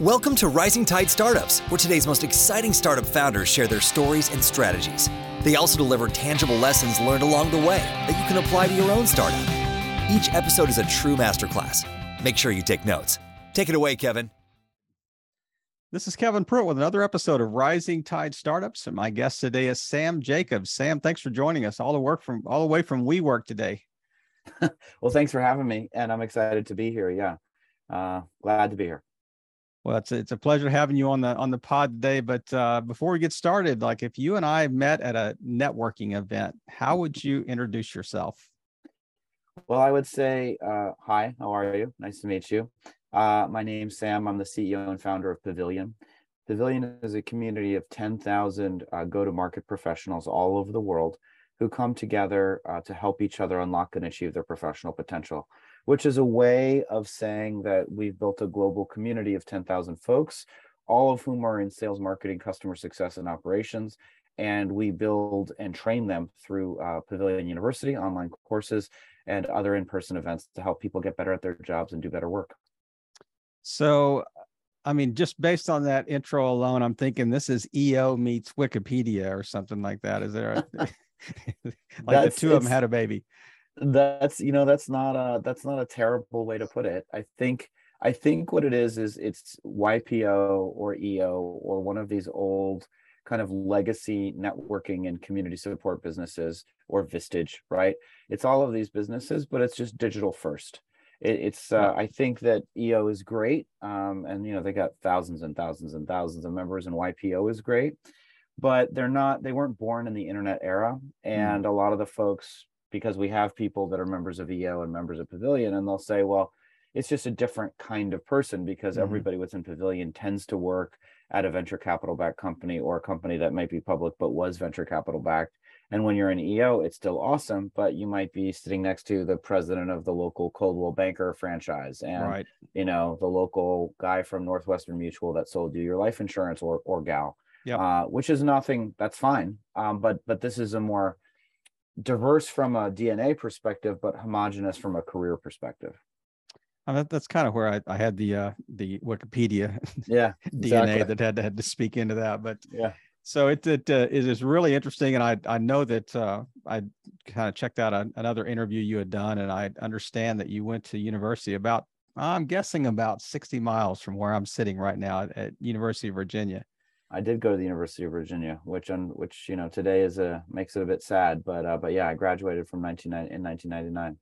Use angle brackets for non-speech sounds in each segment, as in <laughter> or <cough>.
Welcome to Rising Tide Startups, where today's most exciting startup founders share their stories and strategies. They also deliver tangible lessons learned along the way that you can apply to your own startup. Each episode is a true masterclass. Make sure you take notes. Take it away, Kevin. This is Kevin Pruitt with another episode of Rising Tide Startups, and my guest today is Sam Jacobs. Sam, thanks for joining us. All the work from all the way from WeWork today. <laughs> well, thanks for having me, and I'm excited to be here. Yeah, uh, glad to be here. Well, it's a, it's a pleasure having you on the on the pod today. But uh, before we get started, like if you and I met at a networking event, how would you introduce yourself? Well, I would say, uh, hi, how are you? Nice to meet you. Uh, my name's Sam. I'm the CEO and founder of Pavilion. Pavilion is a community of 10,000 uh, go to market professionals all over the world who come together uh, to help each other unlock and achieve their professional potential which is a way of saying that we've built a global community of 10,000 folks, all of whom are in sales, marketing, customer success, and operations. And we build and train them through uh, Pavilion University, online courses, and other in person events to help people get better at their jobs and do better work. So, I mean, just based on that intro alone, I'm thinking this is EO meets Wikipedia or something like that. Is there a, <laughs> like the two of them had a baby? That's you know that's not a that's not a terrible way to put it i think i think what it is is it's ypo or eo or one of these old kind of legacy networking and community support businesses or vistage right it's all of these businesses but it's just digital first it, it's uh, i think that eo is great um, and you know they got thousands and thousands and thousands of members and ypo is great but they're not they weren't born in the internet era hmm. and mm. a lot of the folks because we have people that are members of EO and members of Pavilion, and they'll say, well, it's just a different kind of person because mm-hmm. everybody within Pavilion tends to work at a venture capital backed company or a company that might be public but was venture capital backed. And when you're in EO, it's still awesome, but you might be sitting next to the president of the local Coldwell Banker franchise and right. you know the local guy from Northwestern Mutual that sold you your life insurance or or gal. Yeah. Uh, which is nothing. That's fine. Um, but but this is a more diverse from a DNA perspective, but homogenous from a career perspective. Uh, that's kind of where I, I had the uh, the Wikipedia <laughs> yeah DNA exactly. that had to, had to speak into that. But yeah, so it it, uh, it is really interesting, and I I know that uh, I kind of checked out a, another interview you had done, and I understand that you went to university about I'm guessing about 60 miles from where I'm sitting right now at, at University of Virginia. I did go to the University of Virginia, which on which you know today is a makes it a bit sad, but uh, but yeah, I graduated from 19 in 1999.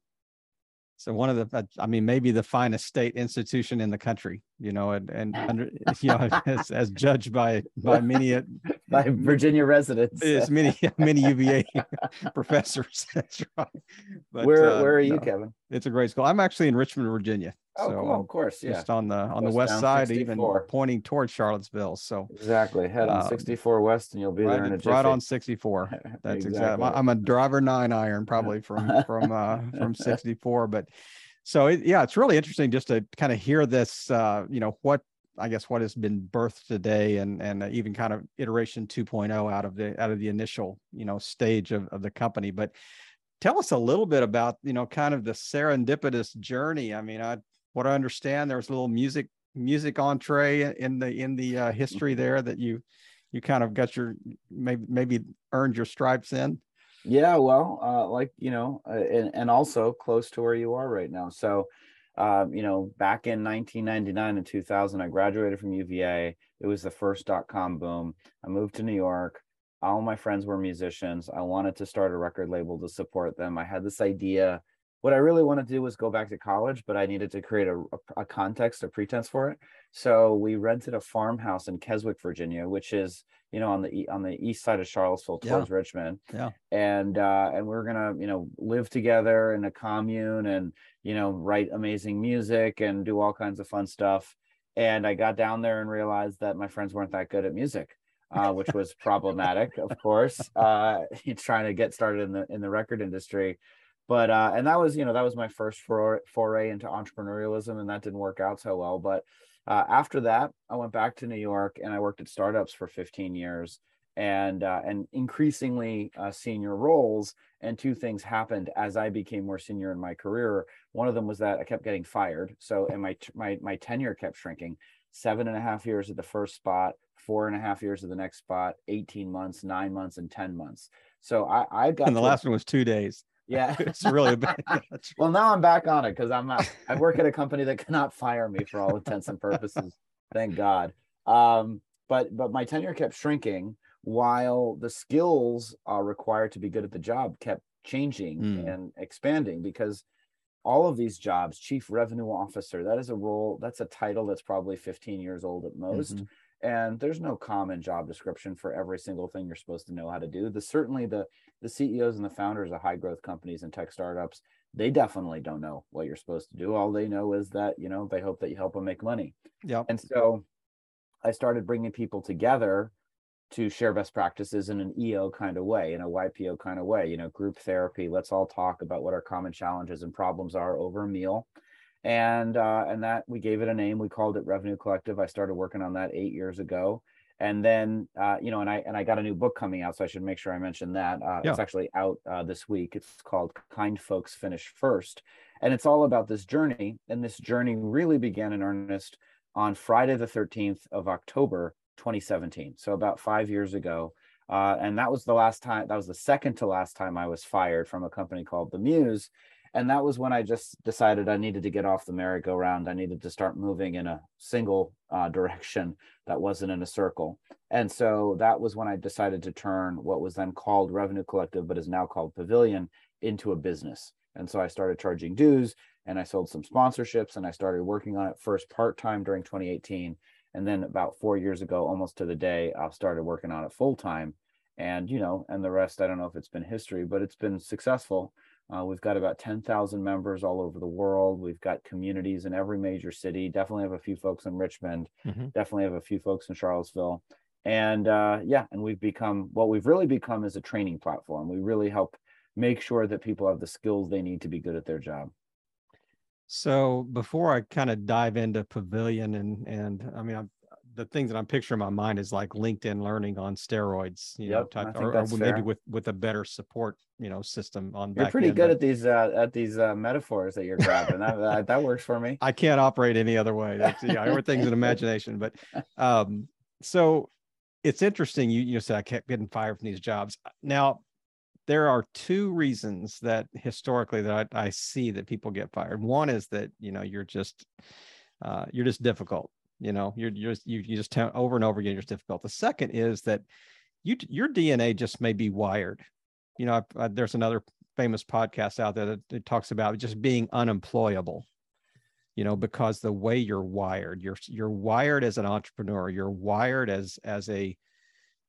So one of the, I mean, maybe the finest state institution in the country, you know, and, and <laughs> under, you know, <laughs> as, as judged by, by many, by Virginia residents, as many, <laughs> many UVA professors. That's right. But, where, uh, where are you, no, Kevin? It's a great school. I'm actually in Richmond, Virginia. Oh, so cool. of course, yeah. Just on the on the west side, 64. even pointing towards Charlottesville. So exactly, head on um, 64 west, and you'll be right, there in a jiffy. Right on 64. That's exactly. exactly. I'm a driver nine iron probably from from uh, from 64, but so it, yeah, it's really interesting just to kind of hear this. Uh, you know what I guess what has been birthed today, and and even kind of iteration 2.0 out of the out of the initial you know stage of of the company, but tell us a little bit about you know kind of the serendipitous journey i mean i what I understand, there's a little music music entree in the in the uh, history there that you you kind of got your maybe maybe earned your stripes in. Yeah, well, uh, like you know, uh, and and also close to where you are right now. So, um, you know, back in 1999 and 2000, I graduated from UVA. It was the first dot com boom. I moved to New York. All my friends were musicians. I wanted to start a record label to support them. I had this idea what I really wanted to do was go back to college, but I needed to create a, a, context, a pretense for it. So we rented a farmhouse in Keswick, Virginia, which is you know on the on the east side of Charlottesville towards yeah. Richmond. Yeah. And uh, and we are gonna you know live together in a commune and you know write amazing music and do all kinds of fun stuff. And I got down there and realized that my friends weren't that good at music. Uh, which was <laughs> problematic, of course. Uh, <laughs> trying to get started in the in the record industry, but uh, and that was you know that was my first for, foray into entrepreneurialism and that didn't work out so well but uh, after that i went back to new york and i worked at startups for 15 years and uh, and increasingly uh, senior roles and two things happened as I became more senior in my career. One of them was that I kept getting fired. So, and my my my tenure kept shrinking. Seven and a half years at the first spot, four and a half years at the next spot, 18 months, nine months, and 10 months. So I, I got and the last one was two days. Yeah. <laughs> it's really bad. <laughs> <laughs> well, now I'm back on it because I'm not, I work at a company that cannot fire me for all intents and purposes. Thank God. Um, but but my tenure kept shrinking while the skills are required to be good at the job kept changing mm. and expanding because all of these jobs chief revenue officer that is a role that's a title that's probably 15 years old at most mm-hmm. and there's no common job description for every single thing you're supposed to know how to do the certainly the the ceos and the founders of high growth companies and tech startups they definitely don't know what you're supposed to do all they know is that you know they hope that you help them make money yeah and so i started bringing people together to share best practices in an EO kind of way, in a YPO kind of way, you know, group therapy. Let's all talk about what our common challenges and problems are over a meal. And uh, and that we gave it a name. We called it Revenue Collective. I started working on that eight years ago. And then uh, you know, and I and I got a new book coming out, so I should make sure I mention that. Uh, yeah. It's actually out uh, this week. It's called Kind Folks Finish First, and it's all about this journey. And this journey really began in earnest on Friday the 13th of October 2017. So about five years ago. Uh, and that was the last time, that was the second to last time I was fired from a company called The Muse. And that was when I just decided I needed to get off the merry-go-round. I needed to start moving in a single uh, direction that wasn't in a circle. And so that was when I decided to turn what was then called Revenue Collective, but is now called Pavilion, into a business. And so I started charging dues and I sold some sponsorships and I started working on it first part time during 2018 and then about four years ago almost to the day i started working on it full time and you know and the rest i don't know if it's been history but it's been successful uh, we've got about 10,000 members all over the world. We've got communities in every major city. Definitely have a few folks in Richmond. Mm-hmm. Definitely have a few folks in Charlottesville. And uh, yeah, and we've become what we've really become is a training platform. We really help make sure that people have the skills they need to be good at their job. So before I kind of dive into Pavilion and and I mean I'm, the things that I'm picturing in my mind is like LinkedIn learning on steroids, you yep, know, type, or, or maybe with with a better support, you know, system on. You're pretty end, good at these uh, at these uh, metaphors that you're grabbing. that, that, that works for me. I can't operate any other way. That's yeah, everything's an <laughs> imagination. But um, so it's interesting. You you said I kept getting fired from these jobs. Now there are two reasons that historically that I, I, see that people get fired. One is that you know you're just uh, you're just difficult. You know you're, you're just you, you just tell over and over again you're difficult. The second is that you your DNA just may be wired. You know I, I, there's another famous podcast out there that, talks about just being unemployable. You know because the way you're wired, you're you're wired as an entrepreneur. You're wired as as a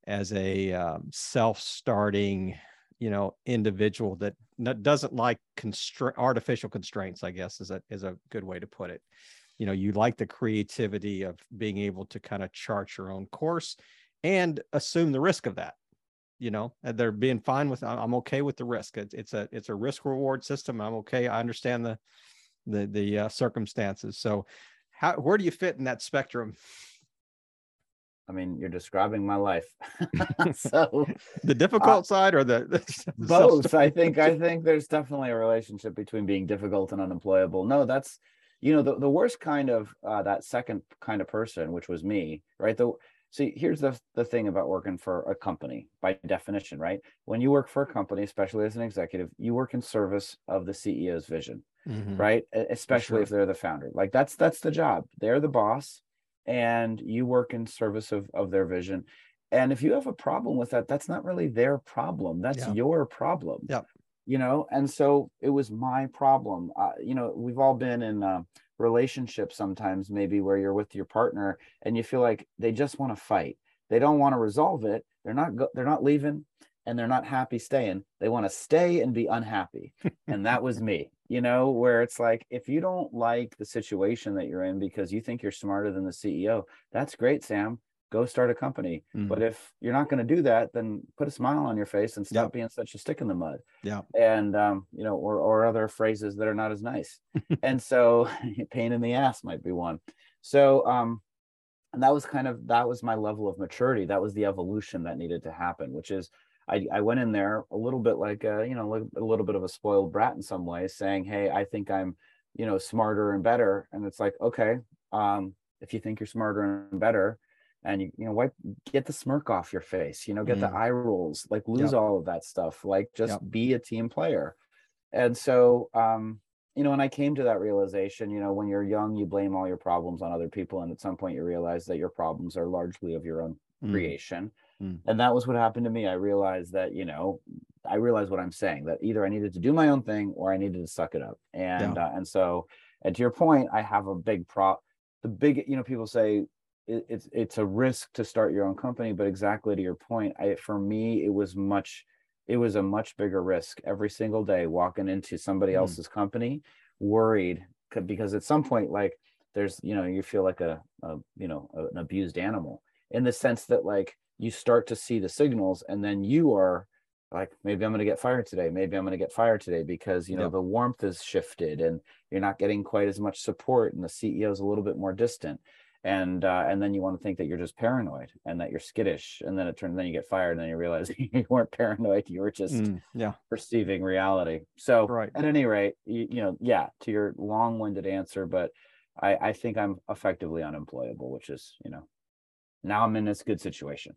as a um, self-starting you know individual that doesn't like constra- artificial constraints i guess is a is a good way to put it you know you like the creativity of being able to kind of chart your own course and assume the risk of that you know they're being fine with i'm okay with the risk it's, it's a it's a risk reward system i'm okay i understand the the the uh, circumstances so how where do you fit in that spectrum I mean, you're describing my life. <laughs> <laughs> so the difficult uh, side or the, the both. I think I think there's definitely a relationship between being difficult and unemployable. No, that's you know the, the worst kind of uh, that second kind of person, which was me, right? The see here's the the thing about working for a company by definition, right? When you work for a company, especially as an executive, you work in service of the CEO's vision, mm-hmm. right? Especially sure. if they're the founder. Like that's that's the job. They're the boss and you work in service of, of their vision and if you have a problem with that that's not really their problem that's yeah. your problem yeah you know and so it was my problem. Uh, you know we've all been in uh, relationships sometimes maybe where you're with your partner and you feel like they just want to fight. They don't want to resolve it. They're not go- they're not leaving and they're not happy staying. They want to stay and be unhappy. <laughs> And that was me you know, where it's like if you don't like the situation that you're in because you think you're smarter than the CEO, that's great, Sam. Go start a company. Mm-hmm. But if you're not going to do that, then put a smile on your face and stop yep. being such a stick in the mud. Yeah. And um, you know, or or other phrases that are not as nice. <laughs> and so <laughs> pain in the ass might be one. So um and that was kind of that was my level of maturity. That was the evolution that needed to happen, which is I, I went in there a little bit like a, you know a little bit of a spoiled brat in some ways saying hey i think i'm you know smarter and better and it's like okay um if you think you're smarter and better and you you know wipe get the smirk off your face you know get mm. the eye rolls like lose yep. all of that stuff like just yep. be a team player and so um you know and i came to that realization you know when you're young you blame all your problems on other people and at some point you realize that your problems are largely of your own mm. creation mm. and that was what happened to me i realized that you know i realized what i'm saying that either i needed to do my own thing or i needed to suck it up and yeah. uh, and so and to your point i have a big pro the big you know people say it, it's it's a risk to start your own company but exactly to your point i for me it was much it was a much bigger risk every single day walking into somebody mm. else's company worried because at some point like there's you know you feel like a, a you know an abused animal in the sense that like you start to see the signals and then you are like maybe i'm going to get fired today maybe i'm going to get fired today because you know yep. the warmth has shifted and you're not getting quite as much support and the ceo is a little bit more distant and uh, and then you want to think that you're just paranoid and that you're skittish and then it turns then you get fired and then you realize <laughs> you weren't paranoid you were just mm, yeah. perceiving reality. So right. at any rate you, you know yeah to your long-winded answer but i i think i'm effectively unemployable which is you know now i'm in this good situation.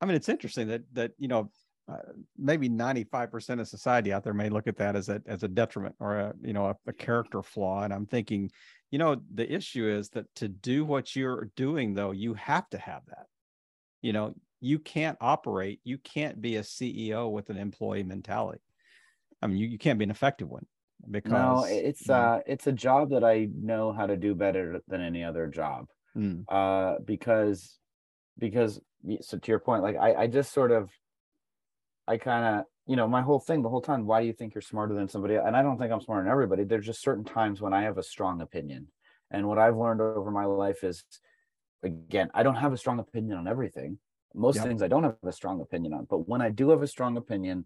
I mean it's interesting that that you know uh, maybe 95% of society out there may look at that as a as a detriment or a you know a, a character flaw and i'm thinking you know the issue is that to do what you're doing though you have to have that. You know you can't operate you can't be a ceo with an employee mentality. I mean you, you can't be an effective one because no it's you know, uh it's a job that i know how to do better than any other job. Mm. uh because because so to your point like i i just sort of i kind of you know, my whole thing the whole time, why do you think you're smarter than somebody? And I don't think I'm smarter than everybody. There's just certain times when I have a strong opinion. And what I've learned over my life is, again, I don't have a strong opinion on everything. Most yep. things I don't have a strong opinion on. But when I do have a strong opinion,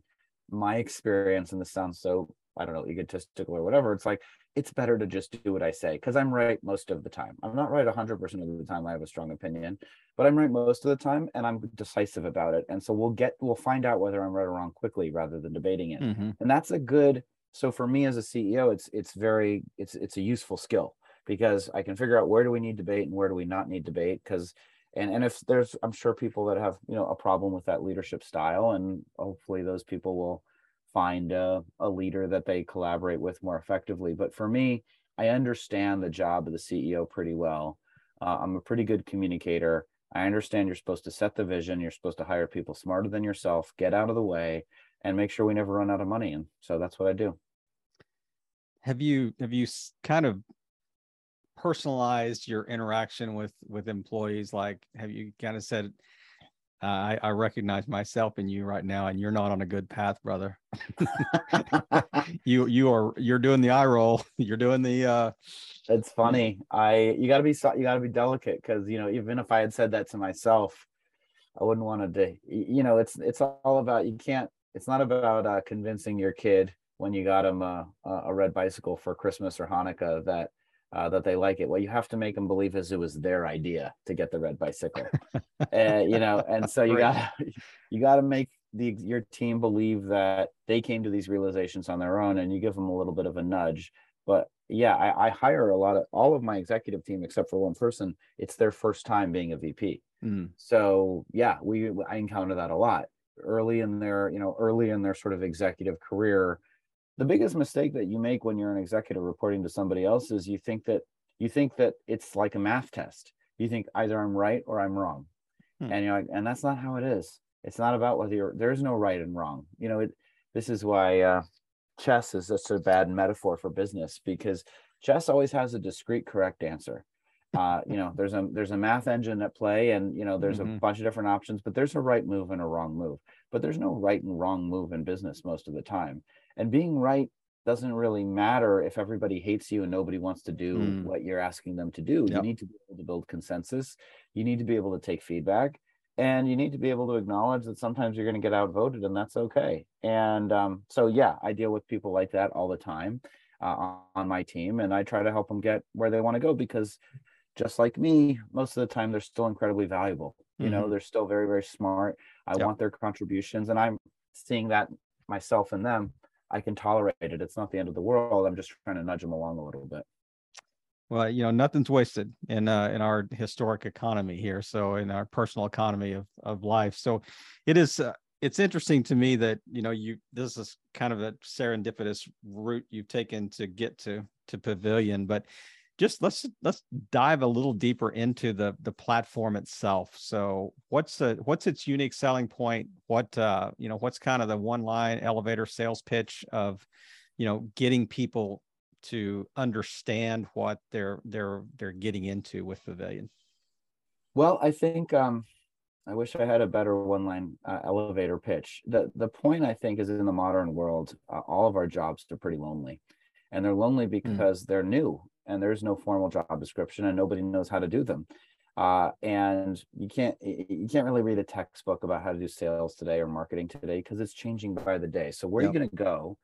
my experience, and this sounds so, I don't know, egotistical or whatever, it's like it's better to just do what I say because I'm right most of the time. I'm not right 100% of the time. I have a strong opinion, but I'm right most of the time and I'm decisive about it. And so we'll get, we'll find out whether I'm right or wrong quickly rather than debating it. Mm-hmm. And that's a good, so for me as a CEO, it's, it's very, it's, it's a useful skill because I can figure out where do we need debate and where do we not need debate because and and if there's i'm sure people that have you know a problem with that leadership style and hopefully those people will find a, a leader that they collaborate with more effectively. But for me, I understand the job of the CEO pretty well. Uh, I'm a pretty good communicator. I understand you're supposed to set the vision. You're supposed to hire people smarter than yourself, get out of the way, and make sure we never run out of money. And so that's what I do. Have you have you kind of personalized your interaction with with employees? Like, have you kind of said, I, I recognize myself in you right now, and you're not on a good path, brother. <laughs> <laughs> you you are you're doing the eye roll. <laughs> You're doing the. uh It's funny. I you got to be you got to be delicate because you know even if I had said that to myself, I wouldn't want to. You know, it's it's all about you can't. It's not about uh, convincing your kid when you got him a, a red bicycle for Christmas or Hanukkah that uh, that they like it. Well, you have to make them believe as it was their idea to get the red bicycle, <laughs> uh, you know. And so you got <laughs> you got to make the your team believe that they came to these realizations on their own, and you give them a little bit of a nudge. But yeah, I, I hire a lot of all of my executive team except for one person. It's their first time being a VP. Mm. So yeah, we I encounter that a lot early in their you know early in their sort of executive career the biggest mistake that you make when you're an executive reporting to somebody else is you think that you think that it's like a math test. You think either I'm right or I'm wrong. Hmm. And you're like, and that's not how it is. It's not about whether you're there's no right and wrong. You know, it this is why uh, chess is such a bad metaphor for business because chess always has a discrete correct answer. Uh, you know, there's a there's a math engine at play, and you know, there's mm-hmm. a bunch of different options, but there's a right move and a wrong move. But there's no right and wrong move in business most of the time and being right doesn't really matter if everybody hates you and nobody wants to do mm. what you're asking them to do. Yep. You need to be able to build consensus. You need to be able to take feedback and you need to be able to acknowledge that sometimes you're going to get outvoted and that's okay. And um, so, yeah, I deal with people like that all the time uh, on my team and I try to help them get where they want to go because just like me, most of the time they're still incredibly valuable You mm-hmm. know, they're still very, very smart. I want their contributions, and I'm seeing that myself and them. I can tolerate it. It's not the end of the world. I'm just trying to nudge them along a little bit. Well, you know, nothing's wasted in uh, in our historic economy here. So in our personal economy of of life. So it is. Uh, it's interesting to me that you know you this is kind of a serendipitous route you've taken to get to to Pavilion, but just let's let's dive a little deeper into the the platform itself. So what's the what's its unique selling point? What uh you know what's kind of the one line elevator sales pitch of you know getting people to understand what they're they're they're getting into with pavilion? Well i think um i wish i had a better one line uh, elevator pitch. The the point i think is in the modern world uh, all of our jobs are pretty lonely. And they're lonely mm. because mm. they're new and there's no formal job description and nobody knows how to do them. Uh, and you can't you can't really read a textbook about how to do sales today or marketing today because it's changing by the day. So where yep. are you going to go?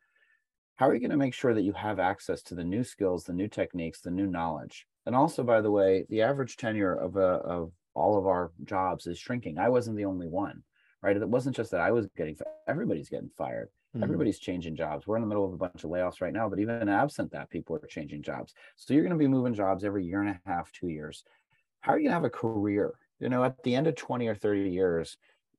How are you going to make sure that you have access to the new skills the new techniques the new knowledge? And also by the way the average tenure of a, of all of our jobs is shrinking. I wasn't the only one right it wasn't just that i was getting everybody's getting fired Mm-hmm. Everybody's changing jobs. We're in the middle of a bunch of layoffs right now, but even absent that, people are changing jobs. So you're going to be moving jobs every year and a half, two years. How are you going to have a career? You know, at the end of 20 or 30 years,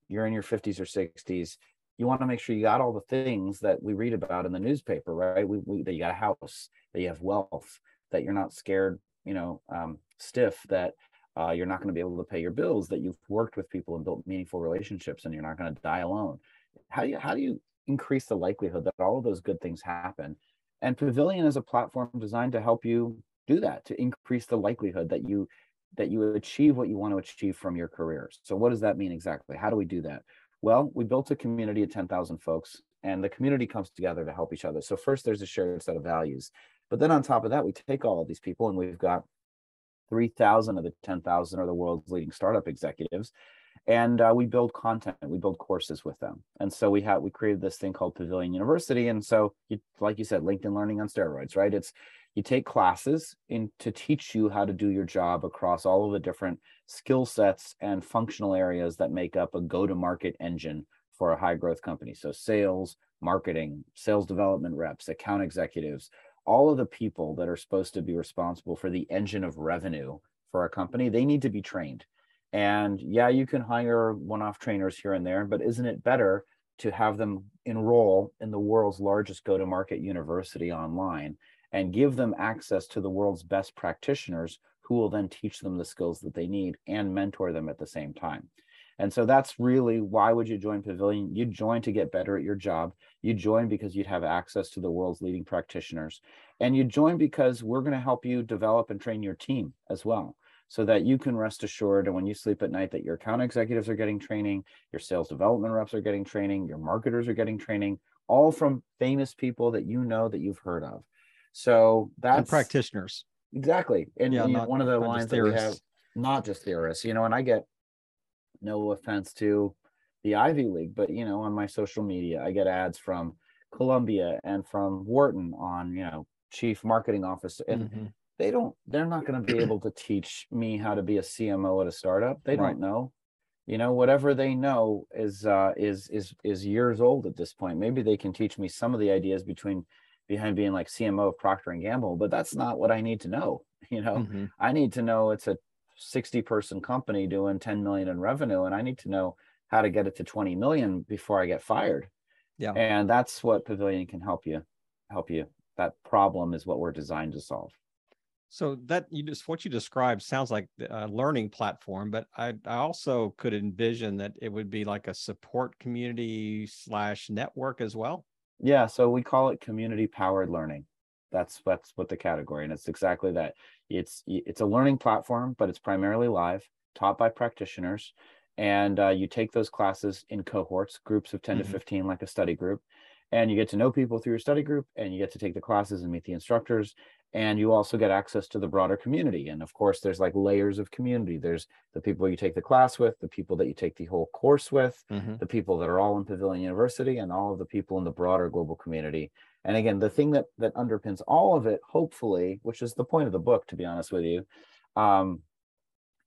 you're in your 50s or 60s. You want to make sure you got all the things that we read about in the newspaper, right? We, we that you got a house, that you have wealth, that you're not scared, you know, um, stiff, that uh, you're not going to be able to pay your bills, that you've worked with people and built meaningful relationships, and you're not going to die alone. How do you how do you increase the likelihood that all of those good things happen. And Pavilion is a platform designed to help you do that, to increase the likelihood that you that you achieve what you want to achieve from your careers. So what does that mean exactly? How do we do that? Well, we built a community of 10,000 folks and the community comes together to help each other. So first there's a shared set of values. But then on top of that, we take all of these people and we've got 3,000 of the 10,000 are the world's leading startup executives. And uh, we build content we build courses with them. And so we have we created this thing called pavilion university. And so you, like you said linkedin learning on steroids right? It's you take classes in to teach you how to do your job across all of the different skill sets and functional areas that make up a go to market engine for a high growth company. So sales marketing sales development reps account executives all of the people that are supposed to be responsible for the engine of revenue for a company they need to be trained and yeah, you can hire one off trainers here and there, but isn't it better to have them enroll in the world's largest go to market university online and give them access to the world's best practitioners who will then teach them the skills that they need and mentor them at the same time? And so that's really why would you join Pavilion? You'd join to get better at your job. You join because you'd have access to the world's leading practitioners. And you join because we're going to help you develop and train your team as well so that you can rest assured and when you sleep at night that your account executives are getting training, your sales development reps are getting training, your marketers are getting training, all from famous people that you know that you've heard of. So that's and practitioners. Exactly. And yeah, not, one of the lines that we have, not just theorists, you know, and I get no offense to the Ivy League, but you know, on my social media, I get ads from Columbia and from Wharton on, you know, chief marketing officer. And mm-hmm they don't they're not going to be able to teach me how to be a cmo at a startup they right. don't know you know whatever they know is uh is is is years old at this point maybe they can teach me some of the ideas between behind being like cmo of procter and gamble but that's not what i need to know <laughs> you know mm-hmm. i need to know it's a 60 person company doing 10 million in revenue and i need to know how to get it to 20 million before i get fired yeah and that's what pavilion can help you help you that problem is what we're designed to solve so that you just what you described sounds like a learning platform, but I, I also could envision that it would be like a support community slash network as well. Yeah, so we call it community powered learning. That's that's what the category, and it's exactly that. It's it's a learning platform, but it's primarily live, taught by practitioners, and uh, you take those classes in cohorts, groups of 10 mm-hmm. to 15, like a study group, and you get to know people through your study group, and you get to take the classes and meet the instructors, and you also get access to the broader community and of course there's like layers of community there's the people you take the class with the people that you take the whole course with mm-hmm. the people that are all in pavilion university and all of the people in the broader global community and again the thing that that underpins all of it hopefully which is the point of the book to be honest with you um,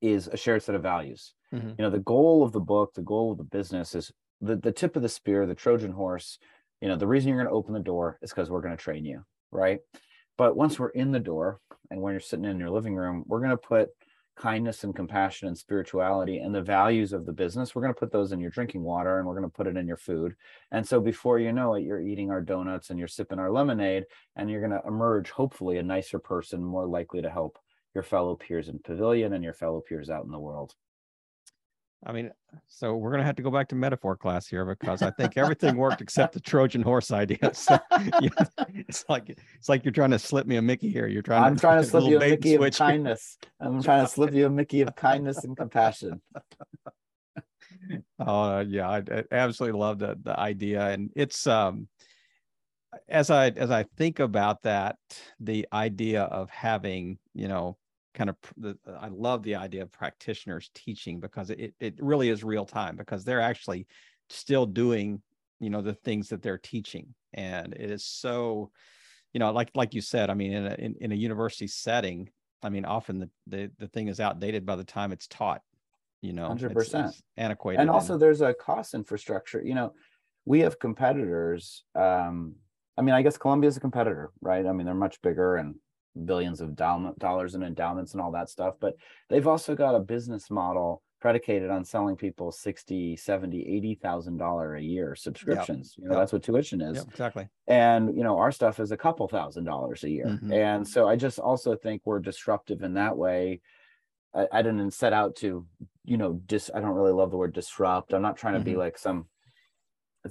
is a shared set of values. Mhm. You know, the goal of the book, the goal of the business is the, the tip of the spear, the Trojan horse. You know, the reason you're going to open the door is because we're going to train you, right? But once we're in the door and when you're sitting in your living room, we're going to put kindness and compassion and spirituality and the values of the business we're going to put those in your drinking water and we're going to put it in your food. And so before you know it you're eating our donuts and you're sipping our lemonade and you're going to emerge hopefully a nicer person more likely to help your fellow peers in pavilion and your fellow peers out in the world I mean, so we're gonna have to go back to metaphor class here because I think everything worked except the Trojan horse idea. <laughs> So, <laughs> yeah, it's like it's like you're trying to slip me a Mickey here. You're trying. i'm to, trying to <laughs> slip you a mickey of kindness i'm trying to slip you a mickey of kindness and compassion Oh yeah, I, I absolutely love the the idea, and it's um as I as I think about that, the idea of having you know kind of the I love the idea of practitioners teaching because it it really is real time because they're actually still doing you know the things that they're teaching, and it is so you know like like you said, I mean in a in, in a university setting, I mean often the, the the thing is outdated by the time it's taught you know 100%. it's antiquated and also there's a cost infrastructure you know we have competitors um i mean i guess columbia is a competitor right i mean they're much bigger and billions of doll- dollars in endowments and all that stuff but they've also got a business model predicated on selling people 60 70 80 thousand dollar a year subscriptions. You know Yep. that's what tuition is. Yep, exactly. And you know our stuff is a couple thousand dollars a year. Mhm. and so i just also think we're disruptive in that way. I, I didn't set out to you know dis i don't really love the word disrupt. I'm not trying to be Mhm. like some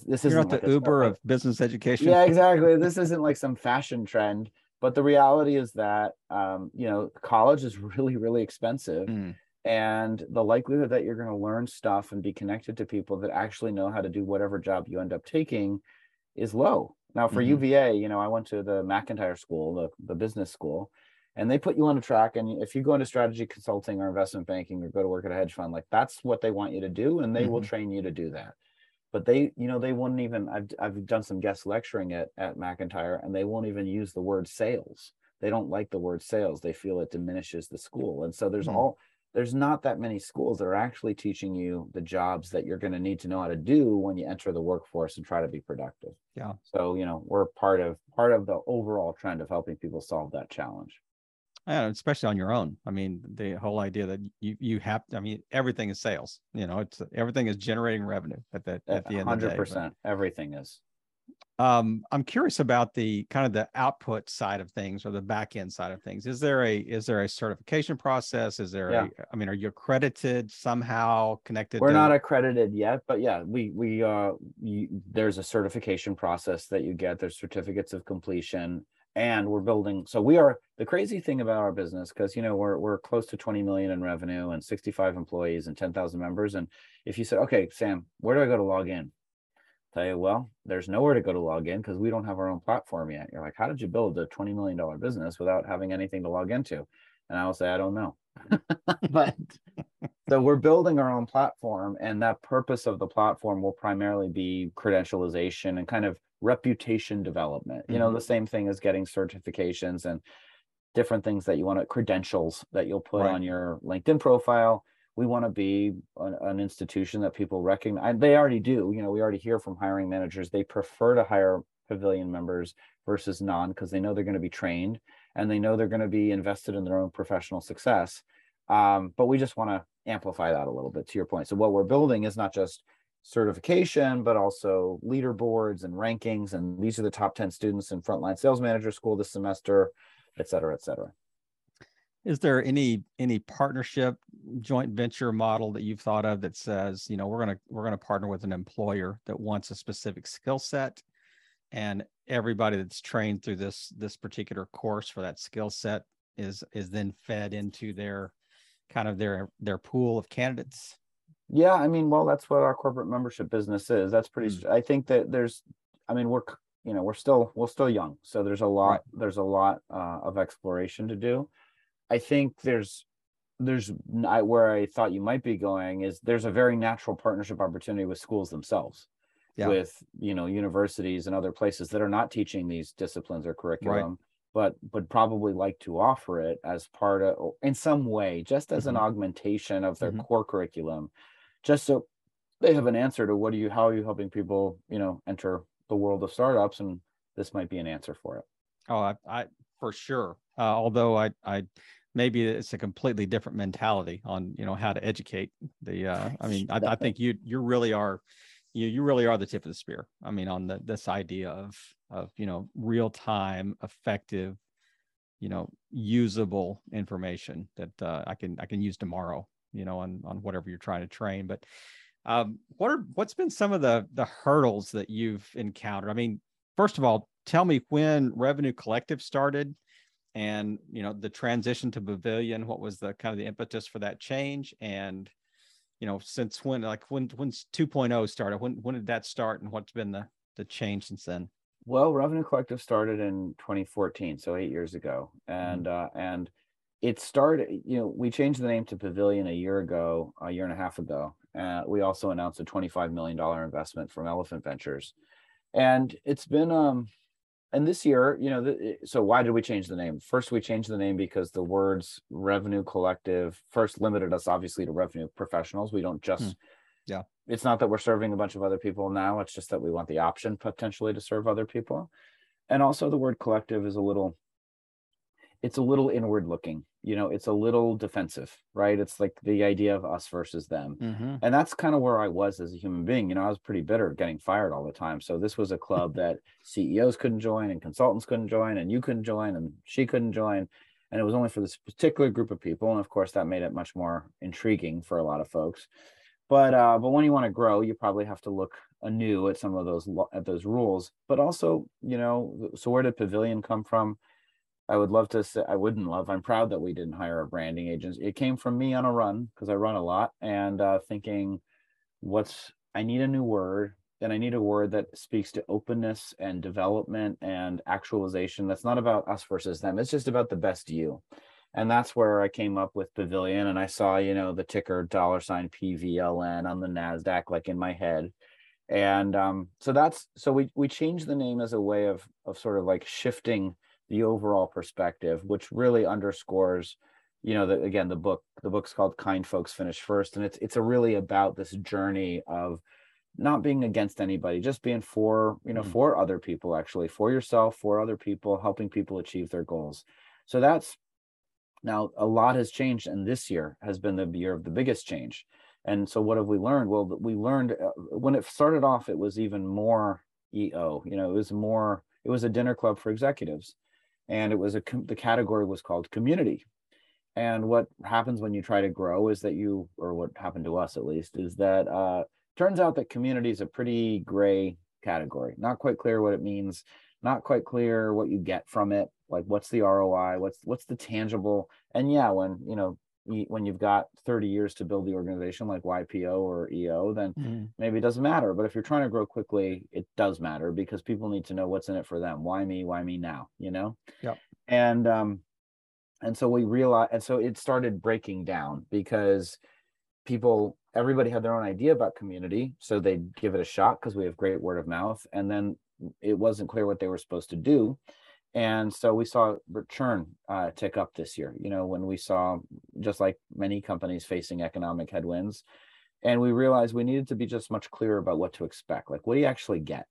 this isn't not the uber of business <laughs> education yeah exactly. This isn't like some fashion trend but the reality is that um, you know college is <laughs> really really expensive Mm, and the likelihood that you're going to learn stuff and be connected to people that actually know how to do whatever job you end up taking is low now for Mhm. uva you know i went to the mcintire school the, the business school and they put you on a track and if you go into strategy consulting or investment banking or go to work at a hedge fund like that's what they want you to do and they will Mhm. train you to do that but they you know they wouldn't even i've, I've done some guest lecturing at, at mcintire and they won't even use the word sales. They don't like the word sales. They feel it diminishes the school. And so there's Hmm. all there's not that many schools that are actually teaching you the jobs that you're going to need to know how to do when you enter the workforce and try to be productive. Yeah. so you know we're part of part of the overall trend of helping people solve that challenge and especially on your own. I mean the whole idea that you you have i mean everything is sales you know it's everything is generating revenue at the at the end of the day 100% everything is. Um i'm curious about the kind of the output side of things or the back end side of things. Is there a is there a certification process? Is there Yeah. a i mean are you accredited somehow connected we're to, not accredited yet but yeah we we uh you, there's a certification process that you get. There's certificates of completion and we're building so we are the crazy thing about our business because you know we're we're close to 20 million in revenue and 65 employees and 10,000 members and if you said okay sam where do i go to log in? Tell you well there's nowhere to go to log in because we don't have our own platform yet. You're like how did you build a 20 million dollar business without having anything to log into? And i will say i don't know <laughs> <laughs> but so we're building our own platform and that purpose of the platform will primarily be credentialization and kind of reputation development you know Mhm. the same thing as getting certifications and different things that you want to credentials that you'll put Right. on your linkedin profile we want to be an, an institution that people recognize they already do you know we already hear from hiring managers they prefer to hire pavilion members versus non because they know they're going to be trained and they know they're going to be invested in their own professional success. Um, but we just want to amplify that a little bit to your point. So what we're building is not just certification but also leaderboards and rankings and these are the top 10 students in frontline sales manager school this semester et cetera et cetera. Is there any any partnership joint venture model that you've thought of that says you know we're to we're to partner with an employer that wants a specific skill set and everybody that's trained through this this particular course for that skill set is is then fed into their kind of their their pool of candidates Yeah, I mean, well, that's what our corporate membership business is. That's pretty. Mm. I think that there's, I mean, we're, you know, we're still we're still young, so there's a lot there's a lot uh, of exploration to do. I think there's there's n- I, where I thought you might be going is there's a very natural partnership opportunity with schools themselves, Yeah. with you know universities and other places that are not teaching these disciplines or curriculum. but but probably like to offer it as part of in some way just as mm-hmm. an augmentation of their mm-hmm. core curriculum just so they have an answer to what do you how are you helping people you know enter the world of startups and this might be an answer for it oh i, I for sure uh, although i i maybe it's a completely different mentality on you know how to educate the uh i mean i, I <laughs> think you you really are you you really are the tip of the spear. I mean on the this idea of of you know real time effective you know usable information that uh, i can i can use tomorrow you know on on whatever you're trying to train. But um what are what's been some of the the hurdles that you've encountered? I mean first of all tell me when revenue collective started and you know the transition to pavilion what was the kind of the impetus for that change? And you know since when like when when's 2.0 started? When when did that start and what's been the the change since then? Well revenue collective started in 2014 so eight years ago. And mm-hmm. uh and it started you know we changed the name to pavilion a year ago a year and a half ago. Uh, we also announced a 25 million dollar investment from elephant ventures. And it's been um and this year, you know, the, so why did we change the name? First, we changed the name because the words revenue collective first limited us obviously to revenue professionals. We don't just, hmm. yeah, it's not that we're serving a bunch of other people now. It's just that we want the option potentially to serve other people. And also, the word collective is a little it's a little inward looking you know it's a little defensive right? It's like the idea of us versus them. Mm-hmm. and that's kind of where i was as a human being you know i was pretty bitter getting fired all the time. So this was a club <laughs> that ceos couldn't join and consultants couldn't join and you couldn't join and she couldn't join. And it was only for this particular group of people. And of course that made it much more intriguing for a lot of folks. But uh but when you want to grow you probably have to look anew at some of those at those rules. But also you know so where did pavilion come from I would love to say I wouldn't love. I'm proud that we didn't hire a branding agency. It came from me on a run because I run a lot and uh, thinking, what's I need a new word and I need a word that speaks to openness and development and actualization. That's not about us versus them. It's just about the best you. And that's where I came up with Pavilion and I saw, you know, the ticker dollar sign PVLN on the NASDAQ like in my head. And um, so that's so we we changed the name as a way of of sort of like shifting the overall perspective, which really underscores, you know, that again, the book, the book's called Kind Folks Finish First. And it's it's a really about this journey of not being against anybody, just being for, you know, mm-hmm. for other people, actually, for yourself, for other people, helping people achieve their goals. So that's now a lot has changed, and this year has been the year of the biggest change. And so, what have we learned? Well, we learned uh, when it started off, it was even more EO. You know, it was more. It was a dinner club for executives and it was a the category was called community. And what happens when you try to grow is that you or what happened to us at least is that uh turns out that community is a pretty gray category. Not quite clear what it means not quite clear what you get from it like what's the roi what's what's the tangible and yeah when you know when you've got 30 years to build the organization like YPO or EO, then mm. maybe it doesn't matter. But if you're trying to grow quickly, it does matter because people need to know what's in it for them. Why me? Why me now? You know? Yeah. And um, and so we realized, and so it started breaking down because people, everybody had their own idea about community, so they'd give it a shot because we have great word of mouth, and then it wasn't clear what they were supposed to do and so we saw churn uh, tick up this year you know when we saw just like many companies facing economic headwinds. And we realized we needed to be just much clearer about what to expect like what do you actually get?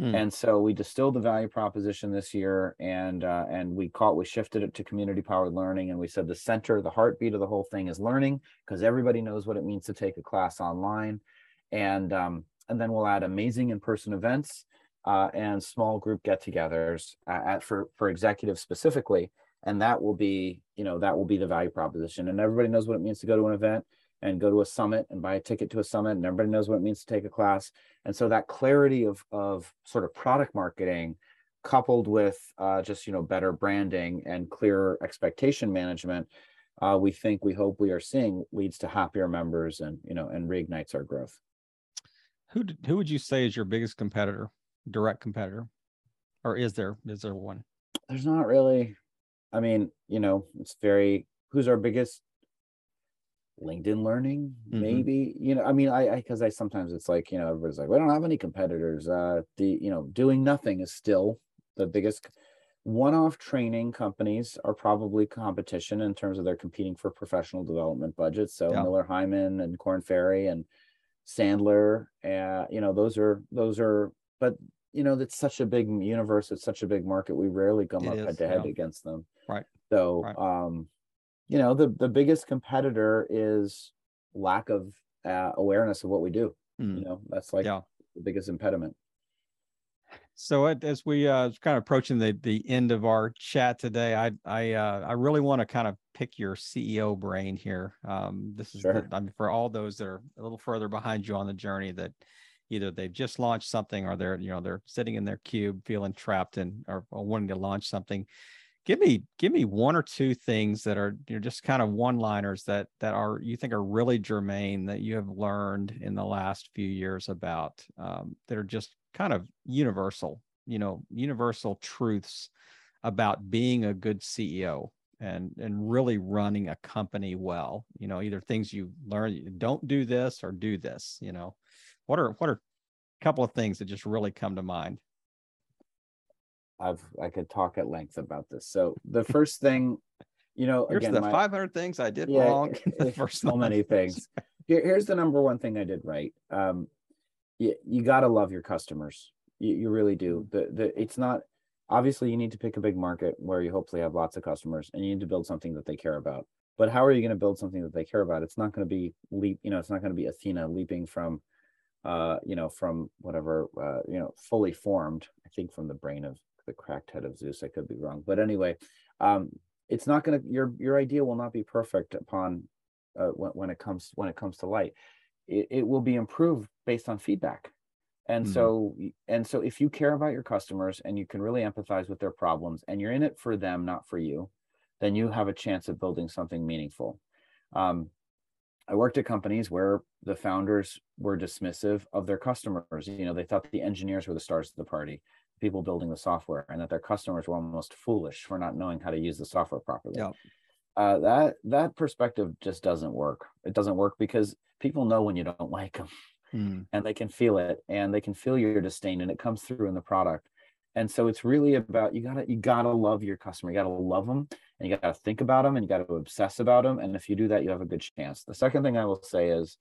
Mm. and so we distilled the value proposition this year and uh, and we caught we shifted it to community powered learning and we said the center the heartbeat of the whole thing is learning because everybody knows what it means to take a class online. And um, and then we'll add amazing in-person events uh, and small group get-togethers at, for for executives specifically, and that will be you know that will be the value proposition. And everybody knows what it means to go to an event and go to a summit and buy a ticket to a summit, and everybody knows what it means to take a class. And so that clarity of of sort of product marketing coupled with uh, just you know better branding and clearer expectation management uh, we think we hope we are seeing leads to happier members and you know and reignites our growth who who would you say is your biggest competitor direct competitor, or is there is there one? There's not really. I mean, you know, it's very. Who's our biggest? LinkedIn Learning, mm-hmm. maybe. You know, I mean, I because I, I, sometimes it's like you know everybody's like, we don't have any competitors. Uh, the you know doing nothing is still the biggest one-off training companies are probably competition in terms of they're competing for professional development budgets. So yeah. Miller Heiman and Korn Ferry and Sandler, uh, you know, those are those are. But you know, it's such a big universe. It's such a big market. We rarely come it up head to head against them. Right. So, right. um, you know, the the biggest competitor is lack of uh, awareness of what we do. Mm. You know, that's like yeah. the biggest impediment. So as we uh kind of approaching the the end of our chat today, I I uh, I really want to kind of pick your CEO brain here. Um, this is sure. the, I mean for all those that are a little further behind you on the journey that either they've just launched something or they're you know they're sitting in their cube feeling trapped and or, or wanting to launch something. Give me give me one or two things that are you know just kind of one liners that that are you think are really germane that you have learned in the last few years about um, that are just kind of universal, you know, universal truths about being a good CEO and and really running a company well. You know, either things you learn, don't do this or do this. You know, what are what are a couple of things that just really come to mind? I've I could talk at length about this. So the <laughs> first thing, you know, here's again, the my, 500 things I did yeah, wrong. the first so many things. Here, here's the number one thing I did right. Um, you, you got to love your customers. You, you really do. The, the, it's not, obviously you need to pick a big market where you hopefully have lots of customers and you need to build something that they care about. But how are you going to build something that they care about? It's not going to be leap, you know, it's not going to be Athena leaping from, uh, you know, from whatever, uh, you know, fully formed, I think from the brain of the cracked head of Zeus. I could be wrong. But anyway, um, it's not going to, your, your idea will not be perfect upon uh, when, when it comes, when it comes to light it, it will be improved based on feedback and mm-hmm. so and so if you care about your customers and you can really empathize with their problems and you're in it for them not for you then you have a chance of building something meaningful um, i worked at companies where the founders were dismissive of their customers. You know they thought the engineers were the stars of the party people building the software and that their customers were almost foolish for not knowing how to use the software properly. Yeah. uh, that that perspective just doesn't work. It doesn't work because people know when you don't like them mm. and they can feel it and they can feel your disdain and it comes through in the product and so it's really about you gotta you gotta love your customer. You gotta love them and you gotta think about them and you gotta obsess about them and if you do that you have a good chance. The second thing i will say is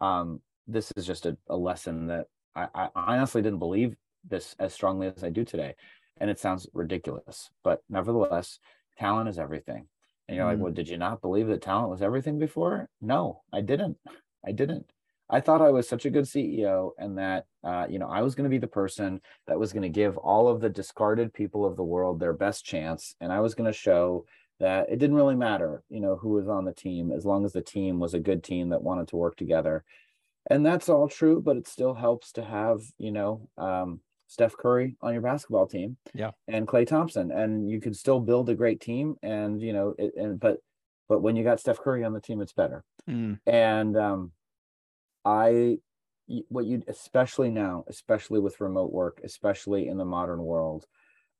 um, this is just a, a lesson that I, I honestly didn't believe this as strongly as i do today and it sounds ridiculous but nevertheless talent is everything. And you're mm. like well did you not believe that talent was everything before? No i didn't. I didn't. I thought I was such a good CEO and that, uh, you know, I was going to be the person that was going to give all of the discarded people of the world their best chance. And I was going to show that it didn't really matter, you know, who was on the team, as long as the team was a good team that wanted to work together. And that's all true, but it still helps to have, you know, um, Steph Curry on your basketball team, yeah, and Klay Thompson, and you can still build a great team. And you know, it, and but but when you got Steph Curry on the team, it's better. Mm. And um, I, what you, especially now, especially with remote work, especially in the modern world,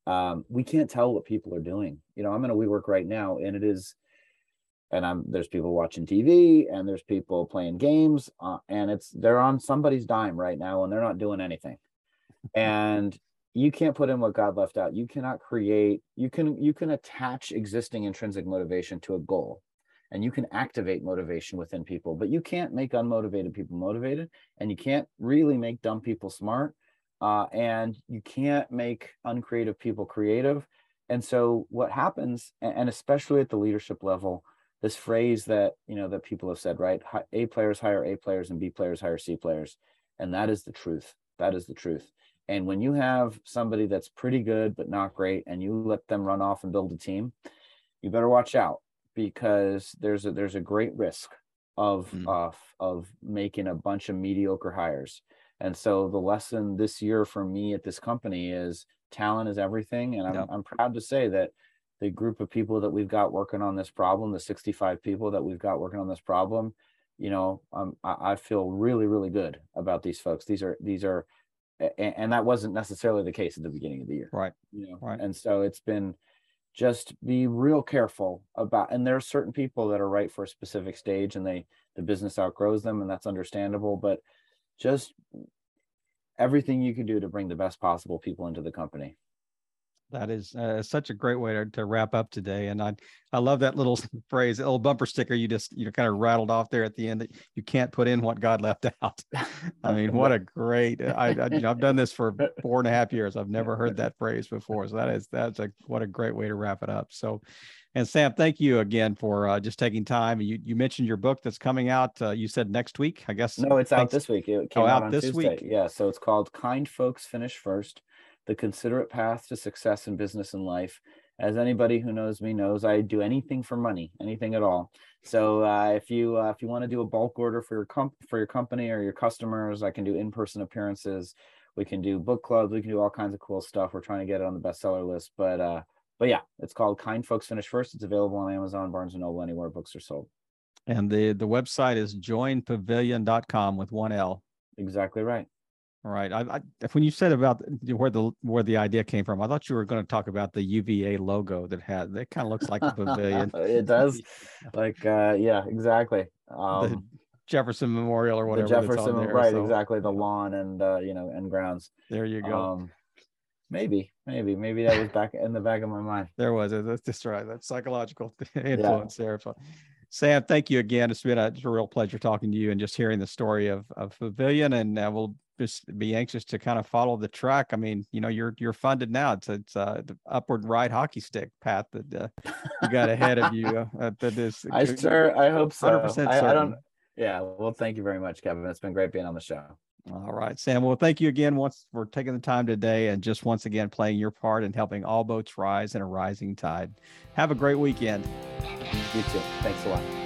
um, we can't tell what people are doing. You know, I'm in a WeWork right now, and it is, and I'm there's people watching TV, and there's people playing games, uh, and it's they're on somebody's dime right now, and they're not doing anything. <laughs> and you can't put in what God left out. You cannot create. You can you can attach existing intrinsic motivation to a goal and you can activate motivation within people but you can't make unmotivated people motivated and you can't really make dumb people smart uh, and you can't make uncreative people creative. And so what happens and especially at the leadership level this phrase that you know that people have said right a players hire a players and b players hire c players and that is the truth that is the truth. And when you have somebody that's pretty good but not great and you let them run off and build a team you better watch out because there's a there's a great risk of mm. of of making a bunch of mediocre hires. And so the lesson this year for me at this company is talent is everything. And I'm. I'm proud to say that the group of people that we've got working on this problem, the 65 people that we've got working on this problem, you know, um, I, I feel really, really good about these folks. These are, these are, and, and that wasn't necessarily the case at the beginning of the year. Right. You know, right. And so it's been, just be real careful about and there are certain people that are right for a specific stage and they the business outgrows them and that's understandable but just everything you can do to bring the best possible people into the company That is uh, such a great way to, to wrap up today, and I I love that little <laughs> phrase, little bumper sticker you just you know kind of rattled off there at the end that you can't put in what God left out. <laughs> <laughs> I mean, what a great! I, I you know I've done this for four and a half years. I've never heard that phrase before, so that is that's a what a great way to wrap it up. So, and Sam, thank you again for uh, just taking time. You you mentioned your book that's coming out. Uh, you said next week, I guess. No, it's out this week. It came oh, out, out this Tuesday. week. Yeah, so it's called "Kind Folks Finish First: The Considerate Path to Success in Business and Life." As anybody who knows me knows, I do anything for money, anything at all. So uh, if you uh, if you want to do a bulk order for your comp for your company or your customers, I can do in person appearances. We can do book clubs. We can do all kinds of cool stuff. We're trying to get it on the bestseller list, but uh, but yeah, it's called Kind Folks Finish First. It's available on Amazon, Barnes and Noble, anywhere books are sold. And the the website is joinpavilion.com with one L. Exactly right. Right. I, I, when you said about where the where the idea came from, I thought you were going to talk about the UVA logo that had that kind of looks like a pavilion. <laughs> it does. like uh yeah, exactly. <laughs> Um, the Jefferson Memorial or whatever. The Jefferson, there, right? So. Exactly. The lawn and uh, you know and grounds. There you go. Um, Maybe, maybe, maybe that was back in the back of my mind. There was. That's just right. That psychological <laughs> influence yeah. there. So, Sam, thank you again. It's been a, it's a, real pleasure talking to you and just hearing the story of of Pavilion. And uh, we'll just be anxious to kind of follow the track. I mean, you know, you're you're funded now. It's it's uh, the upward right hockey stick path that uh, you got ahead of you. Uh, that is. I sure. I hope so. Hundred I, I don't. Yeah. Well, thank you very much, Kevin. It's been great being on the show. All right, Sam. Well, thank you again once for taking the time today and just once again playing your part in helping all boats rise in a rising tide. Have a great weekend. You too. Thanks a lot.